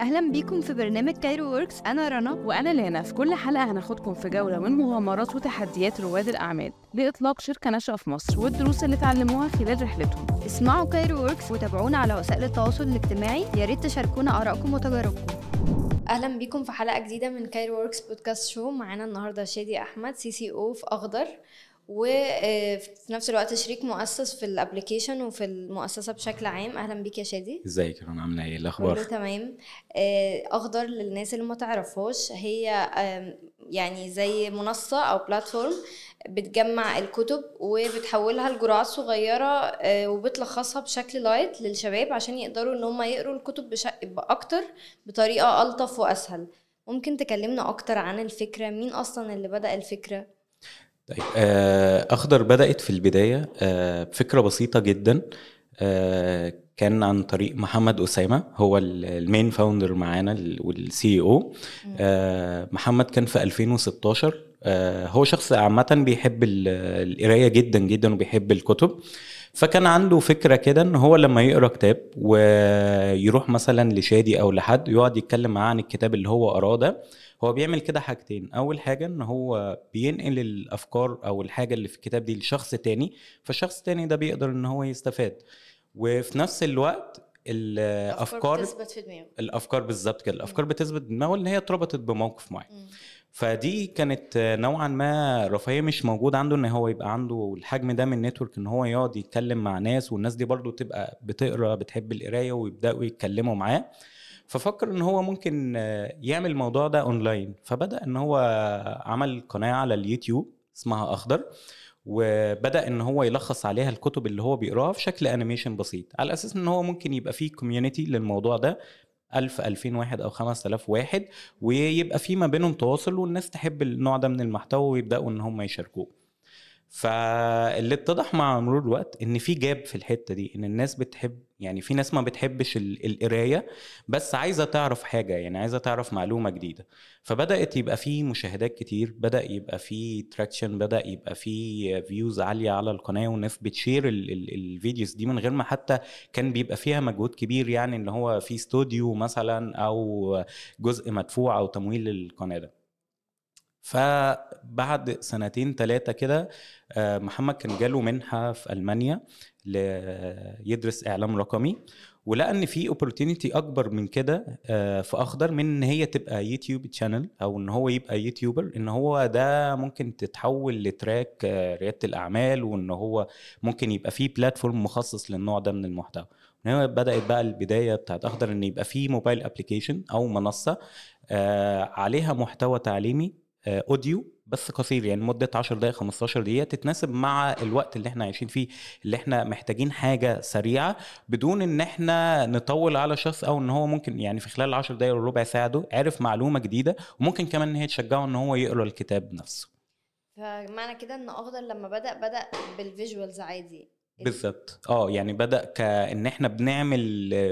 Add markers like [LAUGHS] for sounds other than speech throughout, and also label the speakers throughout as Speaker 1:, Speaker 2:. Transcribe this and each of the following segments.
Speaker 1: أهلا بيكم في برنامج كايرو ووركس أنا رنا.
Speaker 2: وأنا لانا في كل حلقة هناخدكم في جولة من مغامرات وتحديات رواد الأعمال لإطلاق شركة ناشئة في مصر والدروس اللي اتعلموها خلال رحلتهم.
Speaker 1: اسمعوا كايرو ووركس وتابعونا على وسائل التواصل الاجتماعي. يا ريت تشاركونا آرائكم وتجاربكم. أهلا بيكم في حلقة جديدة من كايرو ووركس podcast show معانا النهارده شادي أحمد CCO في أخضر. وفي نفس الوقت شريك مؤسس في ال application وفي المؤسسة بشكل عام. أهلا بيك يا شادي.
Speaker 3: إزيك يا رنا؟ عاملة إيه؟ الأخبار؟
Speaker 1: كله تمام. آه، أخضر للناس اللي ما تعرفهاش هي يعني زي منصة أو بلاتفورم بتجمع الكتب وبتحولها لجرعات صغيرة آه، وبتلخصها بشكل لايت للشباب عشان يقدروا إن هم يقروا الكتب بش... أكتر بطريقة ألطف وأسهل. ممكن تكلمنا أكتر عن الفكرة؟ مين أصلا اللي بدأ الفكرة؟
Speaker 3: طيب آه، أخضر بدأت في البداية آه، بفكرة بسيطة جدا آه، كان عن طريق محمد أسامة هو ال- ال main founder معانا وال CEO. محمد كان في 2016 آه، هو شخص عامة بيحب ال- القراية جدا جدا وبيحب الكتب. فكان عنده فكرة كده إن هو لما يقرأ كتاب ويروح مثلا لشادي أو لحد يقعد يتكلم معاه عن الكتاب اللي هو قراه ده هو بيعمل كده حاجتين. أول حاجة إن هو بينقل الأفكار أو الحاجة اللي في الكتاب دي لشخص تاني فالشخص التاني ده بيقدر إن هو يستفاد. وفي نفس الوقت الأفكار
Speaker 1: بتثبت في دماغه.
Speaker 3: الأفكار بالظبط كده. الأفكار بتثبت دماغه ان هي اتربطت بموقف معين. فدي كانت نوعا ما رفاهية مش موجود عنده إن هو يبقى عنده الحجم ده من ال network إن هو يقعد يتكلم مع ناس والناس دي برضو تبقى بتقرأ بتحب القراية ويبدأوا يتكلموا معاه. ففكر إن هو ممكن يعمل الموضوع ده أونلاين. فبدأ إن هو عمل قناة على اليوتيوب اسمها أخضر وبدأ إن هو يلخص عليها الكتب اللي هو بيقراها في شكل animation بسيط على أساس إن هو ممكن يبقى فيه community للموضوع ده 1000 2000 واحد أو 5000 واحد ويبقى في ما بينهم تواصل والناس تحب النوع ده من المحتوى ويبدأوا إن هم يشاركوه. فاللي اتضح مع مرور الوقت إن في gap في الحتة دي إن الناس بتحب يعني في ناس ما بتحبش ال- القراية بس عايزة تعرف حاجة يعني عايزة تعرف معلومة جديدة. فبدأت يبقى في مشاهدات كتير بدأ يبقى في traction بدأ يبقى في views عالية على القناة والناس بت share ال- ال- ال videos دي من غير ما حتى كان بيبقى فيها مجهود كبير يعني إن هو في استوديو مثلا أو جزء مدفوع أو تمويل للقناة ده. فبعد سنتين ثلاثة كده آه، محمد كان جاله منحة في ألمانيا ل- يدرس إعلام رقمي ولقى إن في opportunity أكبر من كده آه، في اخضر من إن هي تبقى YouTube channel أو إن هو يبقى YouTuber إن هو ده ممكن تتحول ل track آه، ريادة الأعمال وإن هو ممكن يبقى فيه platform مخصص للنوع ده من المحتوى. هنا بدأت بقى البداية بتاعت أخضر إن يبقى فيه mobile application أو منصة عليها محتوى تعليمي audio بس قصير يعني مده 10 دقائق 15 دقيقة تتناسب مع الوقت اللي إحنا عايشين فيه اللي إحنا محتاجين حاجة سريعة بدون ان إحنا نطول على شخص أو إن هو ممكن يعني في خلال 10 دقائق وربع ساعة ده عرف معلومة جديدة وممكن كمان إن هي تشجعه إن هو يقرأ الكتاب نفسه.
Speaker 1: فمعنى كده إن اخضر لما بدأ بدأ بال visuals عادي.
Speaker 3: بالظبط. آه يعني بدأ كإن إحنا بنعمل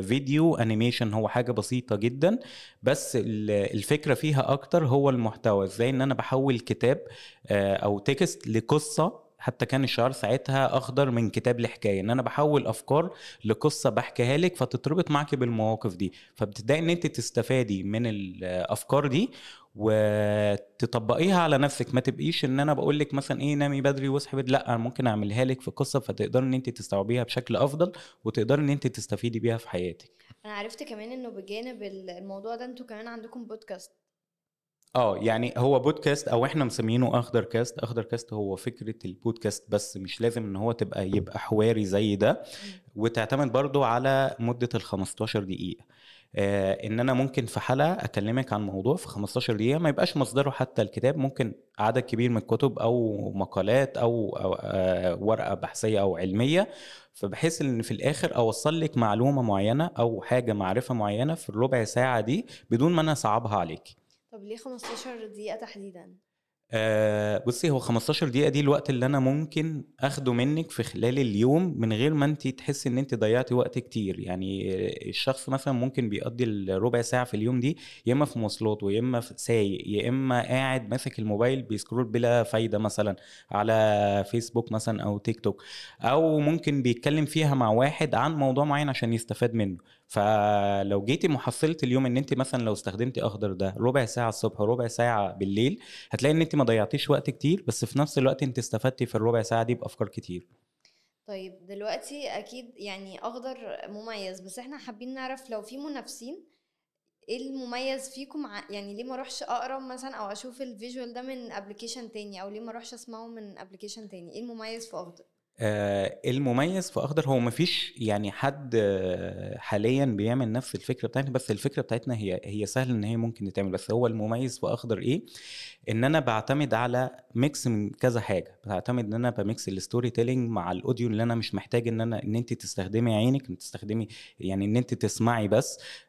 Speaker 3: فيديو animation هو حاجة بسيطة جدا بس ال- الفكرة فيها أكتر هو المحتوى إزاي إن أنا بحول كتاب آه، أو تكست لقصة حتى كان الشعار ساعتها أخضر من كتاب لحكايه إن أنا بحول أفكار لقصة بحكيها لك فتتربط معك بالمواقف دي. فبتبدأي إن أنت تستفادي من الأفكار دي وتطبقيها على نفسك. ما تبقيش إن أنا بقول لك مثلا إيه نامي بدري واصحي بدري لأ أنا ممكن أعملها لك في قصة فتقدري إن أنت تستوعبيها بشكل أفضل وتقدري إن أنت تستفيدي بيها في حياتك.
Speaker 1: أنا عرفت كمان إنه بجانب ال- الموضوع ده أنتوا كمان عندكم بودكاست
Speaker 3: آه يعني هو بودكاست أو إحنا مسمينه أخضر كاست أخضر كاست هو فكرة البودكاست بس مش لازم إن هو تبقى يبقى حواري زي ده. وتعتمد برضو على مدة ال 15 دقيقة. آه إن أنا ممكن في حلقة أكلمك عن موضوع في 15 دقيقة ما يبقاش مصدره حتى الكتاب. ممكن عدد كبير من الكتب أو مقالات أو, أو آه ورقة بحثية أو علمية. فبحيث إن في الآخر أوصل لك معلومة معينة أو حاجة معرفة معينة في الربع ساعة دي بدون ما أنا أصعبها عليكي.
Speaker 1: طب ليه 15 دقيقة تحديدا؟
Speaker 3: آه بصي هو 15 دقيقة دي الوقت اللي أنا ممكن أخده منك في خلال اليوم من غير ما أنت تحسي إن أنت ضيعتي وقت كتير. يعني الشخص مثلا ممكن بيقضي الربع ساعة في اليوم دي يا إما في مواصلات ويا إما سايق يا إما قاعد ماسك الموبايل بيسكرول بلا فايدة مثلا على فيسبوك مثلا أو تيك توك أو ممكن بيتكلم فيها مع واحد عن موضوع معين عشان يستفاد منه. فلو جيتي محصلة اليوم إن انت مثلا لو استخدمتي أخضر ده ربع ساعة الصبح وربع ساعة بالليل هتلاقي إن انت ما ضيعتيش وقت كتير بس في نفس الوقت انت استفدتي في الربع ساعة دي بأفكار كتير.
Speaker 1: طيب دلوقتي أكيد يعني أخضر مميز بس إحنا حابين نعرف لو في منافسين إيه المميز فيكم يعني ليه ما اروحش أقرأ مثلا أو أشوف ال visual ده من application تاني أو ليه ما اروحش أسمعه من application تاني؟ إيه المميز في
Speaker 3: أخضر؟ المميز في أخضر هو مفيش يعني حد آه، حاليا بيعمل نفس الفكرة بتاعتنا بس الفكرة بتاعتنا هي هي سهل إن هي ممكن تتعمل بس هو المميز في أخضر إيه؟ إن أنا بعتمد على mix من كذا حاجة. بعتمد إن أنا ب mix ال storytelling مع ال audio اللي أنا مش محتاج إن أنا إن أنت تستخدمي عينك تستخدمي يعني إن أنت تسمعي بس. آه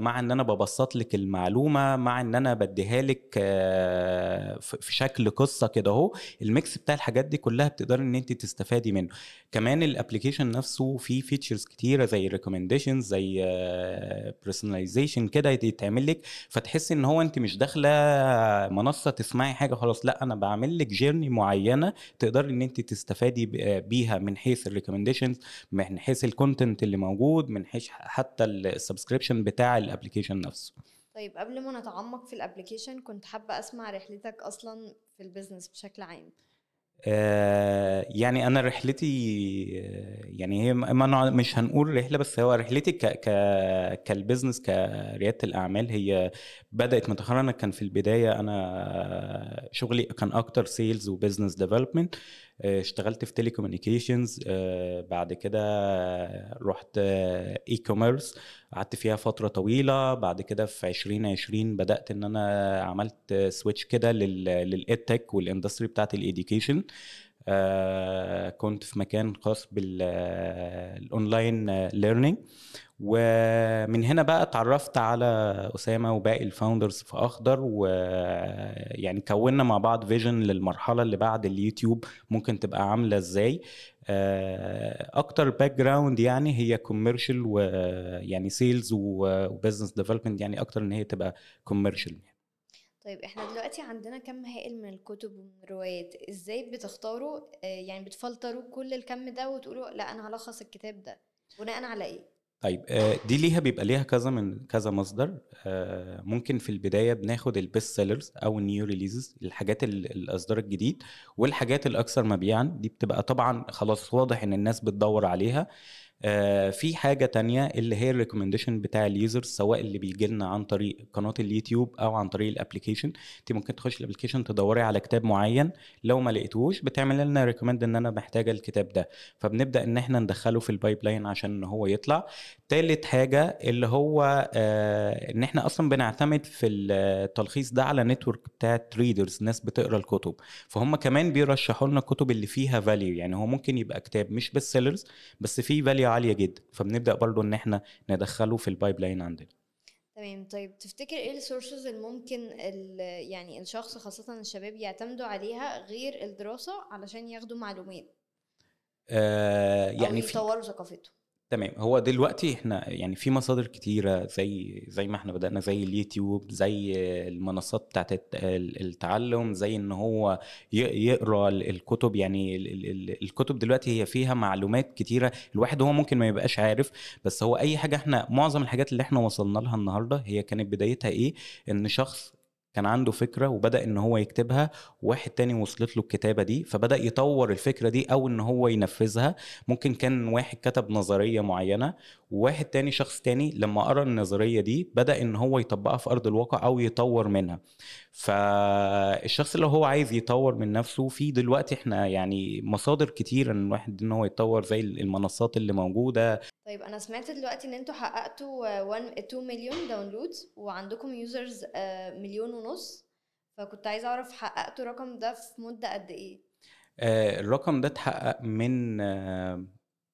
Speaker 3: مع إن أنا ببسط لك المعلومة مع إن أنا بديها لك آه في شكل قصة كده أهو ال mix بتاع الحاجات دي كلها بتقدري إن انت تستفادي منه. كمان ال application نفسه فيه features كتيرة زي recommendations زي personalization آه كده يتعمل لك فتحسي إن هو انت مش داخلة منصة تسمعي حاجة خلاص لأ أنا بعمل لك journey معينة تقدري إن انت تستفادي بيها من حيث ال recommendations من حيث ال content اللي موجود من حيث حتى ال subscription بتاع ال application نفسه.
Speaker 1: طيب قبل ما نتعمق في ال application كنت حابة أسمع رحلتك أصلا في ال business بشكل عام.
Speaker 3: يعني أنا رحلتي يعني هي ما مش هنقول رحلة بس هو رحلتي ك ك كال business كريادة الأعمال هي بدأت متاخرا أنا كان في البداية أنا شغلي كان أكتر sales و business development اشتغلت في telecommunications آه، بعد كده رحت e-commerce قعدت فيها فترة طويلة بعد كده في 2020 بدأت إن أنا عملت switch كده لل edtech وال industry بتاعت ال education آه كنت في مكان خاص بال online learning ومن هنا بقى اتعرفت على أسامة وباقي ال founders في أخضر ويعني كونا مع بعض vision للمرحلة اللي بعد اليوتيوب ممكن تبقى عاملة إزاي. آه، أكتر background يعني هي commercial ويعني sales و business development يعني أكتر إن هي تبقى commercial
Speaker 1: طيب إحنا دلوقتي عندنا كم هائل من الكتب ومن الروايات إزاي بتختاروا آه، يعني بتفلتروا كل الكم ده وتقولوا لأ أنا هلخص الكتاب ده بناء على إيه؟
Speaker 3: طيب آه، دي ليها بيبقى ليها كذا من كذا مصدر آه، ممكن في البداية بناخد ال best sellers أو ال new releases الحاجات الأصدار الجديد والحاجات الأكثر مبيعا دي بتبقى طبعا خلاص واضح إن الناس بتدور عليها آه، في حاجة تانية اللي هي ال recommendation بتاع ال users سواء اللي بيجي لنا عن طريق قناة اليوتيوب أو عن طريق ال application انت ممكن تخش ال application تدوري على كتاب معين لو ما لقيتوش بتعمل لنا recommend إن أنا محتاجة الكتاب ده. فبنبدأ إن إحنا ندخله في ال pipeline عشان هو يطلع. تالت حاجة اللي هو آه إن إحنا أصلا بنعتمد في التلخيص ده على network بتاعت readers ناس بتقرأ الكتب. فهم كمان بيرشحوا لنا الكتب اللي فيها value يعني هو ممكن يبقى كتاب مش بس sellers بس فيه value عالية جدا. فبنبدأ برضو إن إحنا ندخله في ال pipeline عندنا.
Speaker 1: تمام. طيب تفتكر إيه السورسز اللي ممكن يعني الشخص خاصة الشباب يعتمدوا عليها غير الدراسة علشان ياخدوا معلومات؟
Speaker 3: آه يعني
Speaker 1: أو يطوروا ثقافتهم
Speaker 3: تمام. هو دلوقتي إحنا يعني في مصادر كتيرة زي زي ما إحنا بدأنا زي اليوتيوب زي المنصات بتاعت التعلم زي إن هو يقرأ الكتب. يعني الكتب دلوقتي هي فيها معلومات كتيرة. الواحد هو ممكن ما يبقاش عارف بس هو أي حاجة إحنا معظم الحاجات اللي إحنا وصلنا لها النهارده هي كانت بدايتها إيه؟ إن شخص كان عنده فكرة وبدأ إن هو يكتبها واحد تاني وصلت له الكتابة دي فبدأ يطور الفكرة دي أو إن هو ينفذها. ممكن كان واحد كتب نظرية معينة وواحد تاني شخص تاني لما قرأ النظرية دي بدأ إن هو يطبقها في أرض الواقع أو يطور منها. فالشخص اللي هو عايز يطور من نفسه في دلوقتي إحنا يعني مصادر كتير إن الواحد إن هو يتطور زي المنصات اللي موجودة.
Speaker 1: طيب أنا سمعت دلوقتي إن أنتوا حققتوا 1 2 مليون downloads وعندكم users آه، مليون ونص فكنت عايزة أعرف حققتوا الرقم ده في مدة قد إيه؟
Speaker 3: آه، الرقم ده اتحقق من آه،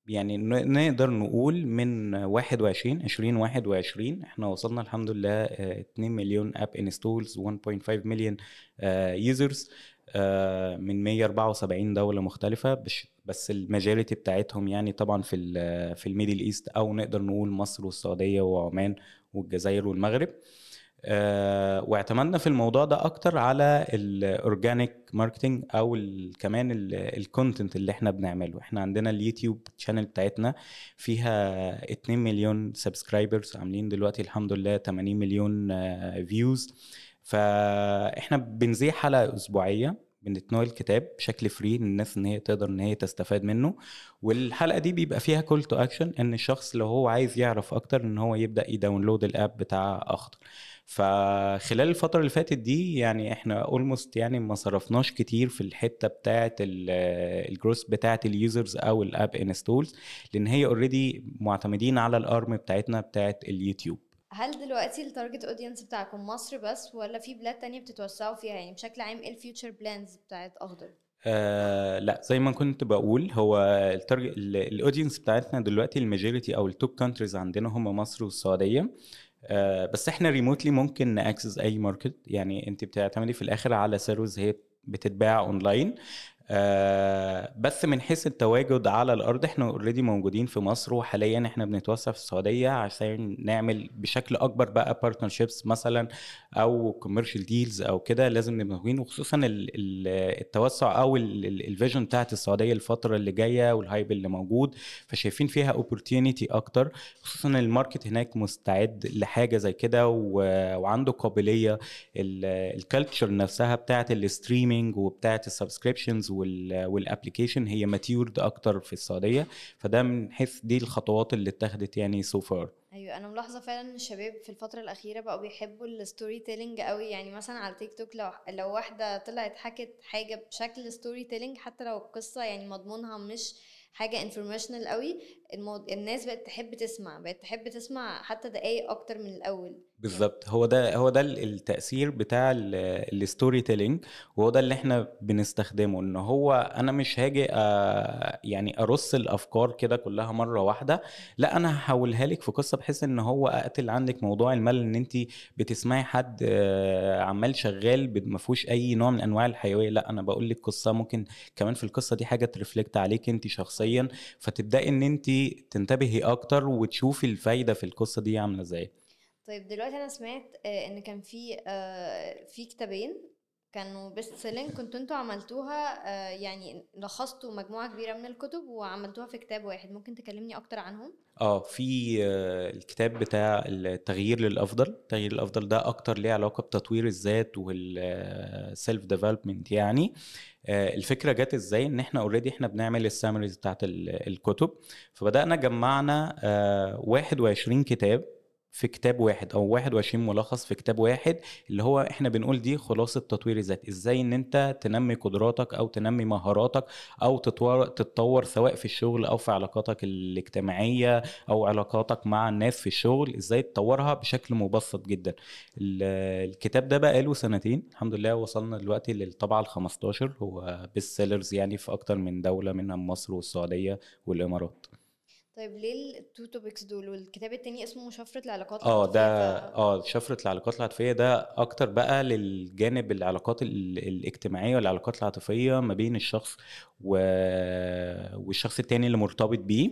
Speaker 3: يعني نقدر نقول من 21 2021 إحنا وصلنا الحمد لله آه، 2 مليون app installs 1.5 مليون users من 174 دولة مختلفة. بش بس ال majority بتاعتهم يعني طبعا في في ال Middle East أو نقدر نقول مصر والسعودية وعمان والجزائر والمغرب. آه، واعتمدنا في الموضوع ده أكتر على ال organic marketing أو كمان ال content اللي إحنا بنعمله. إحنا عندنا ال YouTube channel بتاعتنا فيها 2 مليون subscribers عاملين دلوقتي الحمد لله 80 مليون views فإحنا بنذيع حلقه أسبوعية بنتناول الكتاب بشكل free للناس إن هي تقدر إن هي تستفاد منه. والحلقة دي بيبقى فيها call to action إن الشخص لو هو عايز يعرف أكتر إن هو يبدأ ي download ال app بتاع أخضر. فخلال الفترة اللي فاتت دي يعني إحنا almost يعني ما صرفناش كتير في الحتة بتاعة الجروس بتاعة ال users أو ال app installs لأن هي already معتمدين على ال arm بتاعتنا بتاعة اليوتيوب
Speaker 1: هل دلوقتي ال target audience بتاعكم مصر بس ولا في بلاد تانية بتتوسعوا فيها؟ يعني بشكل عام إيه ال future plans بتاعت أخضر
Speaker 3: آه لا زي ما كنت بقول هو ال audience بتاعتنا دلوقتي ال majority أو ال top countries عندنا هم مصر والسعودية. بس إحنا remotely ممكن ن access أي market. يعني انت بتعتمدي في الآخر على service هي بتتباع اونلاين آه بس من حيث التواجد على الأرض إحنا already موجودين في مصر وحاليا إحنا بنتوسع في السعودية عشان نعمل بشكل أكبر بقى partnerships مثلا أو commercial deals أو كده لازم نبقى موجودين وخصوصا ال- ال- التوسع أو ال vision بتاعت السعودية الفترة اللي جاية وال hype اللي موجود. فشايفين فيها opportunity أكتر. خصوصا ال market هناك مستعد لحاجة زي كده وعنده قابلية ال culture نفسها بتاعت ال streaming وبتاعت ال subscriptions وال application هي matured أكتر في السعودية. فده من حيث دي الخطوات اللي اتخذت يعني so far
Speaker 1: أيوه أنا ملاحظة فعلا إن الشباب في الفترة الأخيرة بقوا بيحبوا ال storytelling قوي. يعني مثلا على تيك توك لو لو واحدة طلعت حكت حاجة بشكل storytelling حتى لو القصة يعني مضمونها مش حاجة informational قوي المو... الناس بقت تحب تسمع بقت تحب تسمع حتى دقايق أكتر من الأول.
Speaker 3: بالظبط. هو ده هو ده ال- التأثير بتاع ال storytelling وهو ده اللي إحنا بنستخدمه إن هو أنا مش هاجي آه، يعني أرص الأفكار كده كلها مرة واحدة لا أنا هحولها لك في قصة بحيث إن هو أقتل عندك موضوع الملل إن انت بتسمعي حد عمال شغال ما فيهوش أي نوع من أنواع الحيوية لا أنا بقول لك قصة ممكن كمان في القصة دي حاجة ت reflect عليك انت شخصيا فتبدأي إن انت تنتبهي أكتر وتشوفي الفايدة في القصة دي عاملة إزاي.
Speaker 1: طيب دلوقتي أنا سمعت آه، إن كان في آه، في كتابين كانوا best selling كنتوا أنتوا عملتوها آه، يعني لخصتوا مجموعة كبيرة من الكتب وعملتوها في كتاب واحد. ممكن تكلمني أكتر عنهم؟
Speaker 3: آه في الكتاب بتاع التغيير للأفضل. التغيير للأفضل ده أكتر ليه علاقة بتطوير الذات وال self development يعني. الفكرة جت إزاي؟ إن إحنا already إحنا بنعمل ال summaries بتاعت ال- الكتب. فبدأنا جمعنا آه، 21 كتاب في كتاب واحد أو 21 ملخص في كتاب واحد اللي هو إحنا بنقول دي خلاصة تطوير الذات. إزاي إن أنت تنمي قدراتك أو تنمي مهاراتك أو تطور تتطور سواء في الشغل أو في علاقاتك الاجتماعية أو علاقاتك مع الناس في الشغل إزاي تطورها بشكل مبسط جدا. ال- الكتاب ده بقى له سنتين الحمد لله وصلنا دلوقتي للطبعة ال 15 هو best sellers يعني في أكتر من دولة منها مصر والسعودية والإمارات.
Speaker 1: طيب ليه ال two topics دول؟ والكتاب التاني اسمه شفرة العلاقات آه
Speaker 3: ده آه شفرة العلاقات العاطفية ده أكتر بقى للجانب العلاقات ال- الاجتماعية والعلاقات العاطفية ما بين الشخص و... والشخص التاني اللي مرتبط بيه.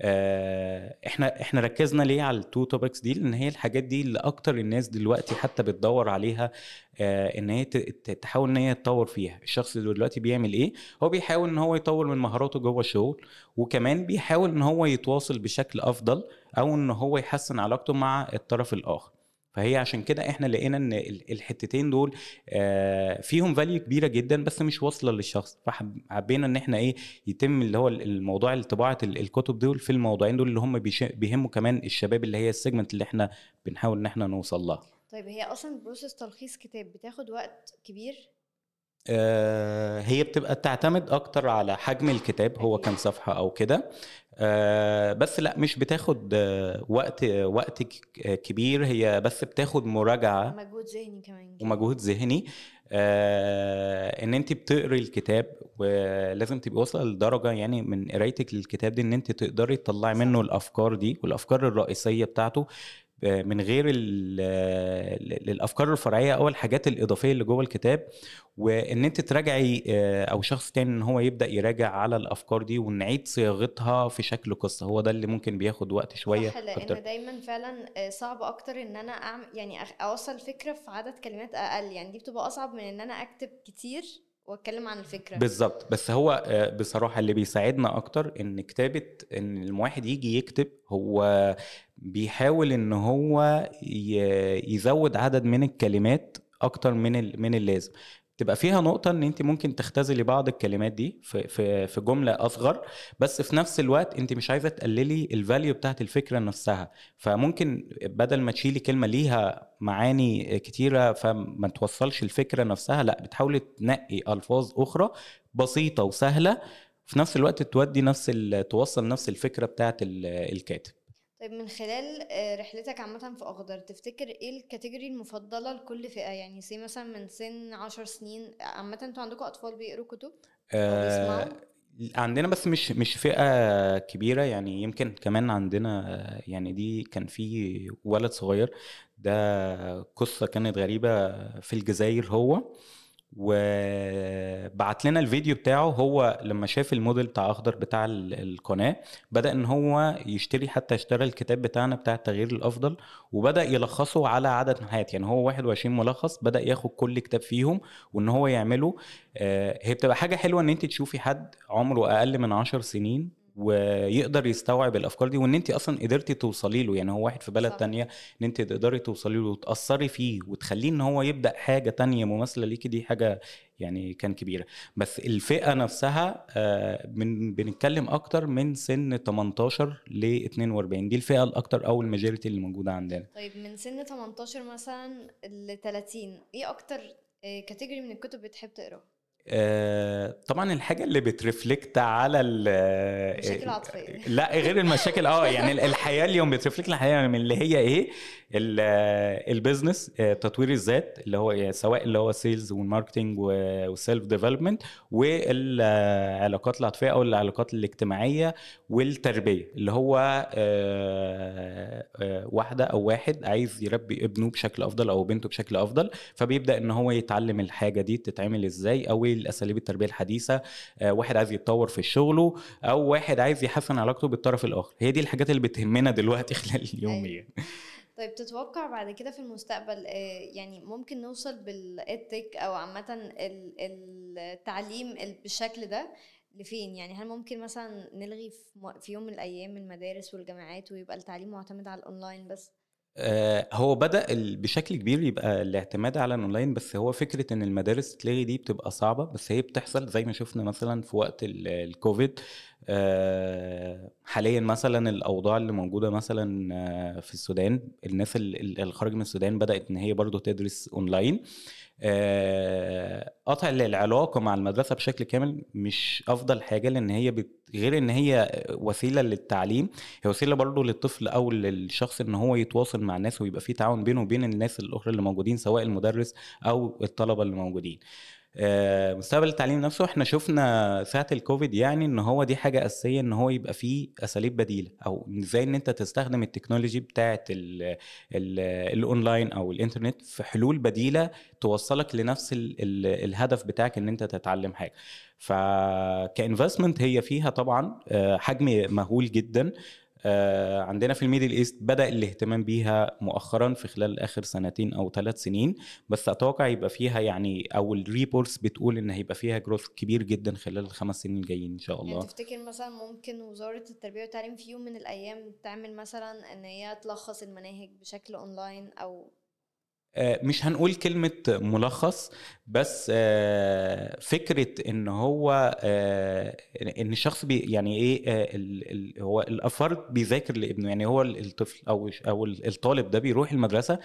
Speaker 3: آه، إحنا إحنا ركزنا ليه على ال two topics دي؟ لأن هي الحاجات دي اللي أكتر الناس دلوقتي حتى بتدور عليها إن هي تحاول إن هي تطور فيها. الشخص اللي دلوقتي بيعمل إيه؟ هو بيحاول إن هو يطور من مهاراته جوه الشغل وكمان بيحاول إن هو يتواصل بشكل أفضل أو إن هو يحسن علاقته مع الطرف الآخر. فهي عشان كده إحنا لقينا إن ال- الحتتين دول آه، فيهم value كبيرة جدا بس مش واصلة للشخص. فحبينا إن إحنا إيه يتم اللي هو الموضوع طباعه ال- الكتب دول في الموضوعين دول اللي هم بيهموا كمان الشباب اللي هي ال segment اللي إحنا بنحاول إن إحنا نوصل لها.
Speaker 1: طيب هي أصلا process تلخيص كتاب بتاخد وقت كبير؟
Speaker 3: آه، هي بتبقى تعتمد أكتر على حجم الكتاب هو كام صفحة أو كده. آه، بس لأ مش بتاخد آه، وقت وقت كبير هي بس بتاخد مراجعة
Speaker 1: مجهود ذهني كمان.
Speaker 3: ومجهود ذهني. آه إن أنت بتقري الكتاب ولازم تبقي واصلة لدرجة يعني من قرايتك للكتاب دي إن أنت تقدري تطلعي منه الأفكار دي والأفكار الرئيسية بتاعته. من غير الافكار الفرعية أو الحاجات الإضافية اللي جوه الكتاب وإن أنت تراجعي آه، أو شخص تاني إن هو يبدأ يراجع على الأفكار دي ونعيد صياغتها في شكل قصة. هو ده اللي ممكن بياخد وقت شوية.
Speaker 1: صح لأن أكتر. دايما فعلا آه، صعب أكتر إن أنا اعمل يعني أوصل فكرة في عدد كلمات أقل. يعني دي بتبقى أصعب من إن أنا أكتب كتير وأتكلم عن الفكرة.
Speaker 3: بالظبط. بس هو آه، بصراحة اللي بيساعدنا أكتر إن كتابة إن الواحد يجي يكتب هو بيحاول إن هو يزود عدد من الكلمات أكتر من من اللازم. تبقى فيها نقطة إن أنت ممكن تختزلي بعض الكلمات دي في في في جملة أصغر بس في نفس الوقت أنت مش عايزة تقللي ال value بتاعت الفكرة نفسها. فممكن بدل ما تشيلي كلمة ليها معاني كتيرة فما توصلش الفكرة نفسها لأ بتحاولي تنقي ألفاظ أخرى بسيطة وسهلة في نفس الوقت تودي نفس توصل نفس الفكرة بتاعت الكاتب.
Speaker 1: طيب من خلال آه، رحلتك عامة في أخضر تفتكر إيه ال category المفضلة لكل فئة؟ يعني say مثلا من سن عشر سنين عامة أنتوا عندكم أطفال بيقروا كتب؟
Speaker 3: آه عندنا بس مش مش فئة كبيرة يعني يمكن كمان عندنا يعني دي كان في ولد صغير ده قصة كانت غريبة في الجزائر هو. وبعت لنا الفيديو بتاعه هو لما شاف الموديل بتاع أخضر بتاع القناة بدأ إن هو يشتري حتى اشترى الكتاب بتاعنا بتاع التغيير الأفضل وبدأ يلخصه على عدد نهايات يعني هو 21 ملخص بدأ ياخد كل كتاب فيهم وإن هو يعمله. آه، هي بتبقى حاجة حلوة إن أنت تشوفي حد عمره أقل من 10 سنين ويقدر يستوعب الأفكار دي وإن انت أصلا قدرتي توصلي له. يعني هو واحد في بلد صح. تانية إن انت تقدري توصلي له وتأثري فيه وتخليه إن هو يبدأ حاجة تانية مماثلة ليكي دي حاجة يعني كان كبيرة. بس الفئة نفسها آه، من بنتكلم أكتر من سن 18 ل 42 دي الفئة الأكتر أو الماجوريتي اللي موجودة عندنا.
Speaker 1: طيب من سن 18 مثلا ل 30 إيه أكتر category آه، من الكتب بتحب تقراها
Speaker 3: طبعا الحاجة اللي بت reflect على
Speaker 1: المشاكل العاطفية.
Speaker 3: لا غير المشاكل آه يعني الحياة اليوم بت reflect الحياة من اللي هي إيه؟ ال business آه، تطوير الذات اللي هو سواء اللي هو sales وال marketing وال self development والعلاقات العاطفية أو العلاقات الاجتماعية والتربية اللي هو آه، آه، واحدة أو واحد عايز يربي ابنه بشكل أفضل أو بنته بشكل أفضل فبيبدأ إن هو يتعلم الحاجة دي تتعمل إزاي أو الاساليب التربية الحديثة واحد عايز يتطور في شغله أو واحد عايز يحسن علاقته بالطرف الآخر. هي دي الحاجات اللي بتهمنا دلوقتي [LAUGHS] خلال اليوم
Speaker 1: أيوة. طيب تتوقع بعد كده في المستقبل آه، يعني ممكن نوصل بالإيتك أو عامة التعليم بالشكل ده لفين؟ يعني هل ممكن مثلا نلغي في يوم من الأيام المدارس والجامعات ويبقى التعليم معتمد على الأونلاين بس؟
Speaker 3: آه، هو بدأ بشكل كبير يبقى الاعتماد على الأونلاين بس هو فكرة إن المدارس تتلغي دي بتبقى صعبة بس هي بتحصل زي ما شفنا مثلا في وقت الكوفيد آه، حاليا مثلا الأوضاع اللي موجودة مثلا آه، في السودان الناس اللي خرج من السودان بدأت إن هي برضو تدرس أونلاين. آه، قطع العلاقة مع المدرسة بشكل كامل مش أفضل حاجة لأن هي بت... غير إن هي وسيلة للتعليم هي وسيلة برضه للطفل أو للشخص إن هو يتواصل مع الناس ويبقى في تعاون بينه وبين الناس الأخرى اللي موجودين سواء المدرس أو الطلبة اللي موجودين. آه، مستقبل التعليم نفسه إحنا شفنا ساعة الكوفيد يعني إن هو دي حاجة أساسية إن هو يبقى فيه أساليب بديلة أو إزاي إن أنت تستخدم ال technology بتاعه الأونلاين أو الإنترنت في حلول بديلة توصلك لنفس ال ال الهدف بتاعك إن أنت تتعلم حاجة. فك investment هي فيها طبعا آه، حجم مهول جدا آه، عندنا في ال Middle East بدأ الاهتمام بيها مؤخرا في خلال آخر سنتين أو ثلاث سنين بس أتوقع يبقى فيها يعني أو ال reports بتقول إن هيبقى فيها growth كبير جدا خلال الخمس سنين الجايين إن شاء الله.
Speaker 1: يعني تفتكر مثلا ممكن وزارة التربية والتعليم في يوم من الأيام تعمل مثلا إن هي تلخص المناهج بشكل اونلاين أو
Speaker 3: آه، مش هنقول كلمة ملخص بس آه، فكرة إن هو آه، إن الشخص بي يعني إيه هو الافرد بيذاكر لابنه يعني هو الطفل أو أو الطالب ده بيروح المدرسة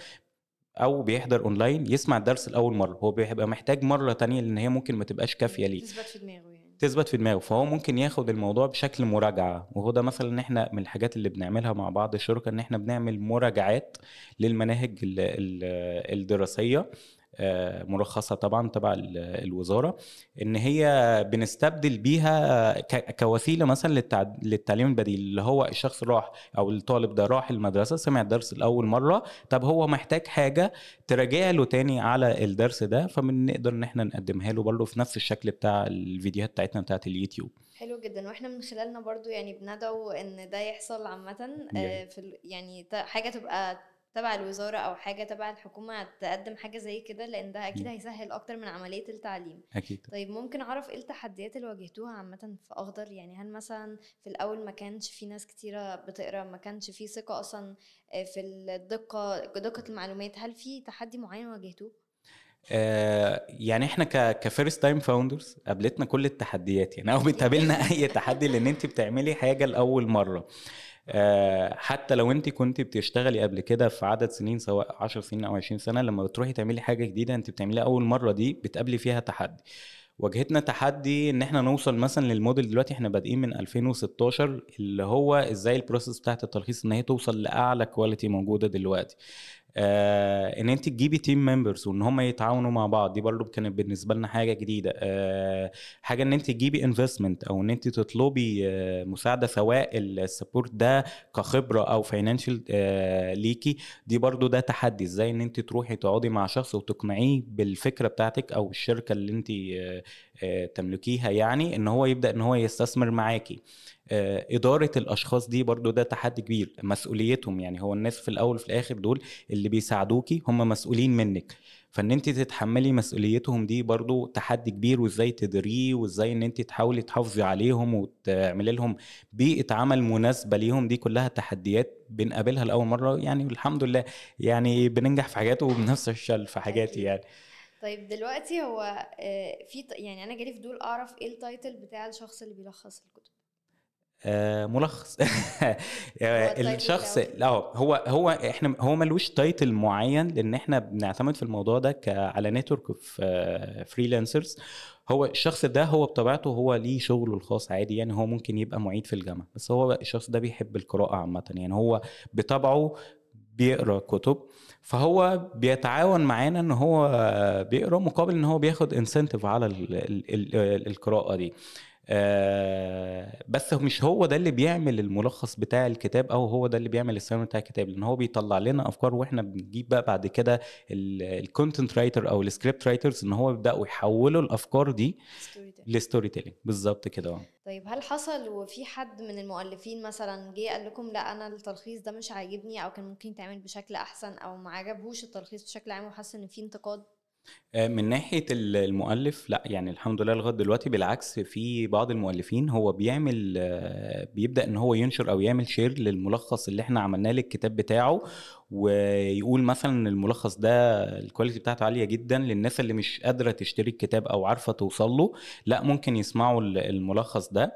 Speaker 3: أو بيحضر أونلاين يسمع الدرس لأول مرة هو بيبقى محتاج مرة تانية لأن هي ممكن ما تبقاش كافية ليه.
Speaker 1: تثبت في دماغه يعني.
Speaker 3: تثبت في دماغه فهو ممكن ياخد الموضوع بشكل مراجعة. وهو ده مثلا إن إحنا من الحاجات اللي بنعملها مع بعض الشركة إن إحنا بنعمل مراجعات للمناهج الدراسية. مرخصه طبعا تبع ال- الوزارة إن هي بنستبدل بيها كوسيلة مثلا للتع- للتعليم البديل اللي هو الشخص راح أو الطالب ده راح المدرسة سمع الدرس لأول مرة طب هو محتاج حاجة تراجع له تاني على الدرس ده فبنقدر إن إحنا نقدمها له برضه في نفس الشكل بتاع الفيديوهات بتاعتنا بتاعت اليوتيوب.
Speaker 1: حلو جدا. وإحنا من خلالنا برضو يعني بندعو إن ده يحصل عامة آه، في يعني حاجة تبقى تبع الوزارة أو حاجة تبع الحكومة تقدم حاجة زي كده لأن ده
Speaker 3: أكيد.
Speaker 1: هيسهل أكتر من عملية التعليم.
Speaker 3: أكيد.
Speaker 1: طيب ممكن أعرف إيه التحديات اللي واجهتوها عامة في أخضر؟ يعني هل مثلا في الأول ما كانش في ناس كتيرة بتقرأ ما كانش في ثقة أصلا آه، في الدقة دقة المعلومات؟ هل في تحدي معين واجهتوه؟
Speaker 3: آه يعني إحنا ك first time founders قابلتنا كل التحديات يعني أو بتقابلنا [LAUGHS] أي تحدي لأن انت بتعملي حاجة لأول مرة. حتى لو انت كنت بتشتغلي قبل كده في عدد سنين سواء 10 سنين أو 20 سنة لما بتروحي تعملي حاجة جديدة انت بتعمليها أول مرة دي بتقابلي فيها تحدي. واجهتنا تحدي إن إحنا نوصل مثلا للموديل دلوقتي إحنا بادئين من 2016 اللي هو إزاي ال process بتاعت التلخيص إن هي توصل لأعلى quality موجودة دلوقتي. آه إن انت تجيبي team members وإن هم يتعاونوا مع بعض دي برضو كانت بالنسبة لنا حاجة جديدة. آه حاجة إن انت تجيبي investment أو إن انت تطلبي آه مساعدة سواء ال support ده كخبرة أو فاينانشال آه ليكي دي برضو ده تحدي. إزاي إن انت تروحي تقعدي مع شخص وتقنعيه بالفكرة بتاعتك أو الشركة اللي انت آه آه تملكيها يعني إن هو يبدأ إن هو يستثمر معاكي. آه، إدارة الأشخاص دي برضو ده تحدي كبير مسؤوليتهم يعني هو الناس في الأول وفي الآخر دول اللي بيساعدوكي هم مسؤولين منك. فإن انت تتحملي مسؤوليتهم دي برضو تحدي كبير وإزاي تدريه وإزاي إن انت تحاولي تحافظي عليهم وتعملي لهم بيئة عمل مناسبة ليهم دي كلها تحديات بنقابلها لأول مرة يعني والحمد لله يعني بننجح في حاجات وبنفشل في حاجات. يعني.
Speaker 1: طيب دلوقتي هو آه، في يعني أنا جالي فضول أعرف إيه ال title بتاع الشخص اللي بيلخص الكتب.
Speaker 3: ملخص. [LAUGHS]
Speaker 1: ال
Speaker 3: title
Speaker 1: الشخص.
Speaker 3: لا هو هو إحنا هو ملوش title معين لأن إحنا بنعتمد في الموضوع ده على network of freelancers هو الشخص ده هو بطبيعته هو ليه شغله الخاص عادي يعني هو ممكن يبقى معيد في الجامعة بس هو الشخص ده بيحب القراءة عامة يعني هو بطبعه بيقرأ كتب فهو بيتعاون معانا إن هو بيقرأ مقابل إن هو بياخد انسنتيف على ال ال ال القراءة دي. آه، بس مش هو ده اللي بيعمل الملخص بتاع الكتاب أو هو ده اللي بيعمل السيناريو بتاع الكتاب لأن هو بيطلع لنا أفكار وإحنا بنجيب بقى بعد كده ال content writer أو ال script writers إن هو يبداوا يحولوا الأفكار دي. ل storytelling بالظبط كده
Speaker 1: طيب هل حصل وفي حد من المؤلفين مثلا جه قال لكم لأ أنا التلخيص ده مش عاجبني أو كان ممكن يتعمل بشكل أحسن أو ما عجبهوش التلخيص بشكل عام وحس إن في انتقاد؟
Speaker 3: من ناحية ال- المؤلف لأ يعني الحمد لله لغاية دلوقتي بالعكس في بعض المؤلفين هو بيعمل آه، بيبدأ إن هو ينشر أو يعمل share للملخص اللي إحنا عملناه للكتاب بتاعه ويقول مثلا الملخص ده ال quality بتاعته عالية جدا للناس اللي مش قادرة تشتري الكتاب أو عارفة توصل له لأ ممكن يسمعوا ال- الملخص ده.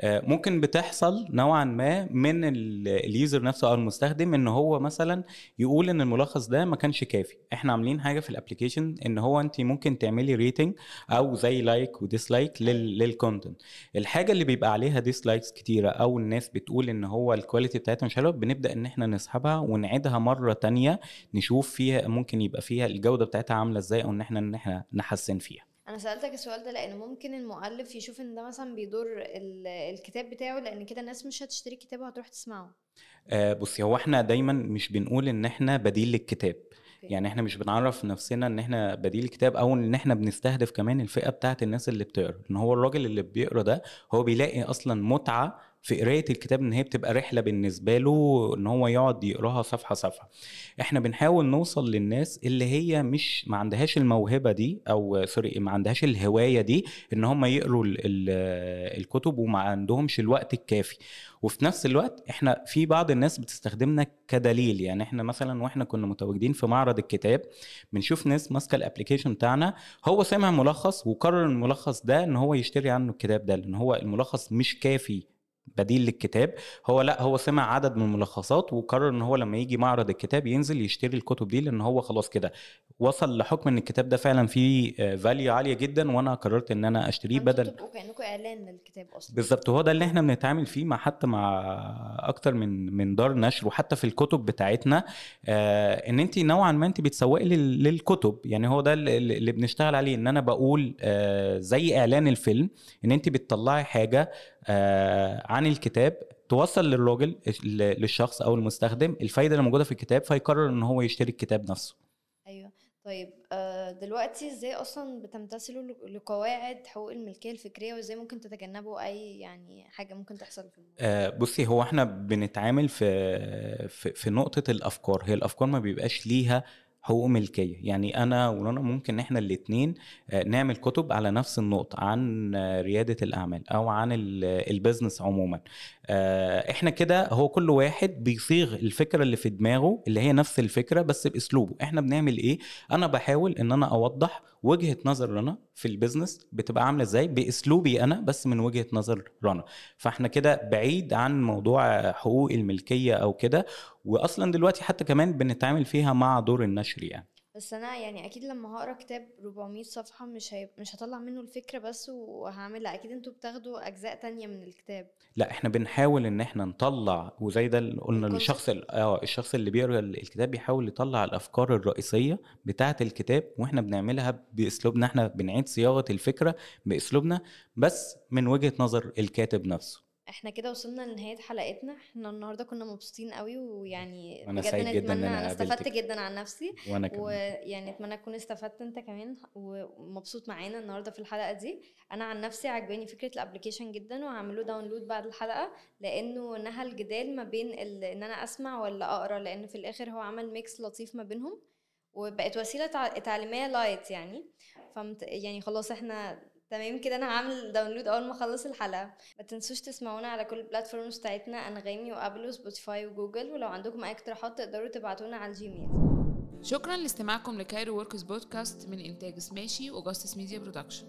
Speaker 3: آه، ممكن بتحصل نوعا ما من ال- ال user نفسه أو المستخدم إن هو مثلا يقول إن الملخص ده ما كانش كافي. إحنا عاملين حاجة في ال application إن هو انت ممكن تعملي rating أو زي like و dislike لل content الحاجة اللي بيبقى عليها dislikes كتيرة أو الناس بتقول إن هو ال quality بتاعتها مش حلوة بنبدأ إن إحنا نسحبها ونعيدها مرة تانية نشوف فيها ممكن يبقى فيها الجودة بتاعتها عاملة إزاي أو إن إحنا إن إحنا نحسن فيها.
Speaker 1: أنا سألتك السؤال ده لأن ممكن المؤلف يشوف إن ده مثلا بيضر ال- الكتاب بتاعه لأن كده الناس مش هتشتري الكتاب وهتروح تسمعه.
Speaker 3: آه بصي هو إحنا دايما مش بنقول إن إحنا بديل للكتاب. يعني إحنا مش بنعرف نفسنا ان إحنا بديل الكتاب أو ان إحنا بنستهدف كمان الفئة بتاعت الناس اللي بتقرا. إن هو الراجل اللي بيقرا ده هو بيلاقي أصلا متعة في قراية الكتاب إن هي بتبقى رحلة بالنسبة له إن هو يقعد يقراها صفحة صفحة. إحنا بنحاول نوصل للناس اللي هي مش ما عندهاش الموهبة دي أو sorry ما عندهاش الهواية دي إن هم يقروا ال ال الكتب وما عندهمش الوقت الكافي. وفي نفس الوقت إحنا في بعض الناس بتستخدمنا كدليل. يعني إحنا مثلا وإحنا كنا متواجدين في معرض الكتاب بنشوف ناس ماسكة ال application بتاعنا. هو سمع ملخص وقرر الملخص ده إن هو يشتري عنه الكتاب ده لأن هو الملخص مش كافي بديل للكتاب هو لأ هو سمع عدد من الملخصات وقرر إن هو لما يجي معرض الكتاب ينزل يشتري الكتب دي لأن هو خلاص كده وصل لحكم إن الكتاب ده فعلا فيه فاليو عالية جدا وأنا قررت إن أنا أشتريه بدل
Speaker 1: تبقوا كانكم إعلان للكتاب أصلا.
Speaker 3: بالظبط هو ده اللي إحنا بنتعامل فيه مع حتى مع أكتر من من دار نشر وحتى في الكتب بتاعتنا آه إن انت نوعا ما انت بتسوقي لل- للكتب. يعني هو ده اللي بنشتغل عليه إن أنا بقول آه زي إعلان الفيلم إن انت بتطلعي حاجة آه عن الكتاب توصل للراجل للشخص أو المستخدم الفايدة اللي موجودة في الكتاب فيقرر إن هو يشتري الكتاب نفسه.
Speaker 1: طيب آه، دلوقتي إزاي أصلا بتمتثلوا لقواعد حقوق الملكية الفكرية وإزاي ممكن تتجنبوا أي يعني حاجة ممكن تحصل في الموضوع؟
Speaker 3: آه، بصي هو إحنا بنتعامل في في في نقطة الأفكار. هي الأفكار ما بيبقاش ليها حقوق ملكية. يعني أنا ورنا ممكن إحنا الاتنين آه، نعمل كتب على نفس النقطة عن آه، ريادة الأعمال أو عن ال- ال business عموما. آه، إحنا كده هو كل واحد بيصيغ الفكرة اللي في دماغه اللي هي نفس الفكرة بس بأسلوبه. إحنا بنعمل إيه؟ أنا بحاول إن أنا أوضح وجهة نظر رنا في ال business بتبقى عاملة إزاي؟ بأسلوبي أنا بس من وجهة نظر رنا فإحنا كده بعيد عن موضوع حقوق الملكية أو كده واصلا دلوقتي حتى كمان بنتعامل فيها مع دور النشر يعني.
Speaker 1: بس أنا يعني أكيد لما هقرأ كتاب 400 صفحة مش هي... مش هطلع منه الفكرة بس وهعمل لأ أكيد أنتوا بتاخدوا أجزاء تانية من الكتاب
Speaker 3: لأ إحنا بنحاول إن إحنا نطلع وزي ده اللي قلنا. الشخص ال- آه الشخص اللي بيقرأ ال- الكتاب بيحاول يطلع الأفكار الرئيسية بتاعة الكتاب وإحنا بنعملها بأسلوبنا إحنا بنعيد صياغة الفكرة بأسلوبنا بس من وجهة نظر الكاتب نفسه
Speaker 1: إحنا كده وصلنا لنهاية حلقتنا. إحنا النهارده كنا مبسوطين قوي ويعني بجد
Speaker 3: سعيد جداً أنا
Speaker 1: أنا استفدت. جدا عن نفسي.
Speaker 3: وأنا كمان.
Speaker 1: ويعني أتمنى تكون استفدت أنت كمان ومبسوط معانا النهارده في الحلقة دي. أنا عن نفسي عجباني فكرة ال application جدا وهعمله download بعد الحلقة لأنه نهى الجدال ما بين ال... إن أنا أسمع ولا أقرأ لأن في الآخر هو عمل mix لطيف ما بينهم وبقت وسيلة تع- تعليمية light يعني. فمت... يعني خلاص إحنا تمام؟ كده أنا هعمل download أول ما أخلص الحلقة. ما تنسوش تسمعونا على كل ال platforms بتاعتنا أنغامي و Apple و Spotify وجوجل. ولو عندكم أي اقتراحات تقدروا تبعتونا على ال Gmail.
Speaker 2: شكرا لاستماعكم ل Cairo Works podcast من إنتاج سماشي و جاستس media production.